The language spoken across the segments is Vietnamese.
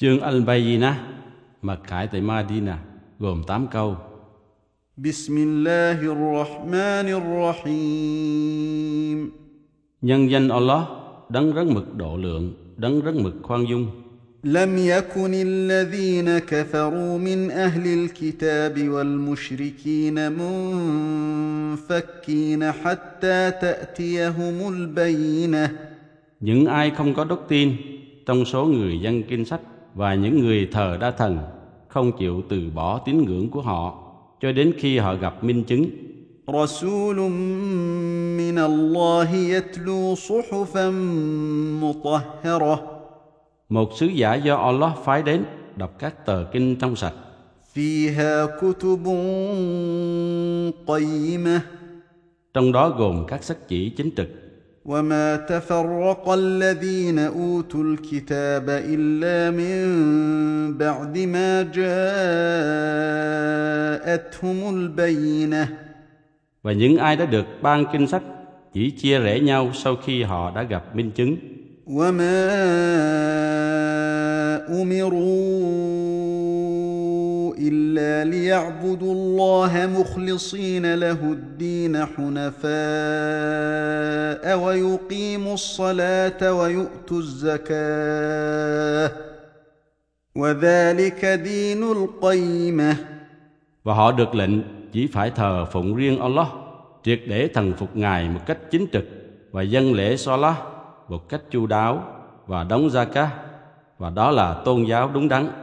Chương Al-Bayyinah mặc khải tại Madina gồm 8 câu. بسم الله الرحمن الرحيم Nhân danh Allah, đấng rất mực độ lượng, đấng rất mực khoan dung. لم يكن الذين كفروا من أهل الكتاب والمشركين منفكين حتى تأتيهم البينة Những ai không có đức tin trong số người dân kinh sách và những người thờ đa thần không chịu từ bỏ tín ngưỡng của họ cho đến khi họ gặp minh chứng. رسول من الله يتلو صحفا مطهره Một sứ giả do Allah phái đến đọc các tờ kinh trong sạch, فيها كتب قيمه trong đó gồm các sách chỉ chính trực. وما تفرق الذين اوتوا الكتاب الا من بعد ما جاءتهم البينه Và những ai đã được ban kinh sách chỉ chia rẽ nhau sau khi họ đã gặp minh chứng. وما الله مخلصين له الدين حنفاء ويقيموا الصلاه ويؤتوا الزكاه وذلك دين القيمه Và họ được lệnh chỉ phải thờ phụng riêng Allah, triệt để thần phục Ngài một cách chính trực và dân lễ Salah một cách chu đáo và đóng zakat và đó là tôn giáo đúng đắn.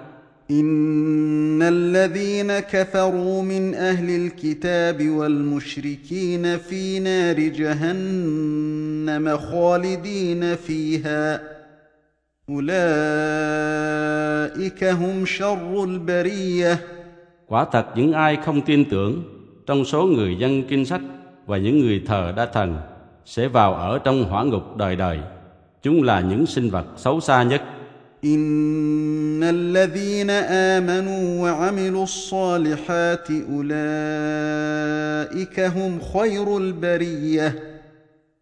ان الذين كفروا من اهل الكتاب والمشركين في نار جهنم خالدين فيها اولئك هم شر البريه Quả thật những ai không tin tưởng trong số người dân kinh sách và những người thờ đa thần sẽ vào ở trong hỏa ngục đời đời. Chúng là những sinh vật xấu xa nhất. ان الذين امنوا وعملوا الصالحات اولئك هم خير البريه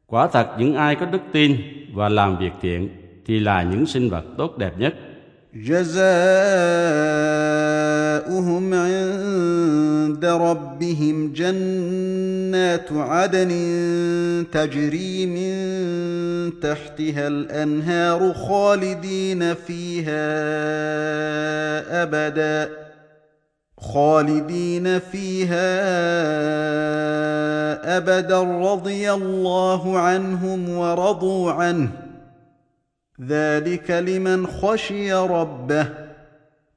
Quả thật những ai có đức tin và làm việc thiện thì là những sinh vật tốt đẹp nhất. جزاؤهم عند ربهم جنات عدن تجري من تحتها الأنهار خالدين فيها أبدا خالدين فيها أبدا. رضي الله عنهم ورضوا عنه. ذلك لمن خشي ربه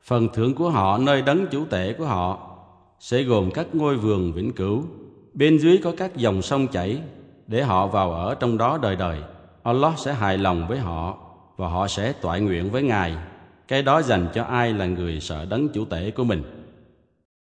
Phần thưởng của họ nơi đấng chủ tể của họ sẽ gồm các ngôi vườn vĩnh cửu. Bên dưới có các dòng sông chảy để họ vào ở trong đó đời đời. Allah sẽ hài lòng với họ và họ sẽ toại nguyện với Ngài. Cái đó dành cho ai là người sợ đấng chủ tể của mình.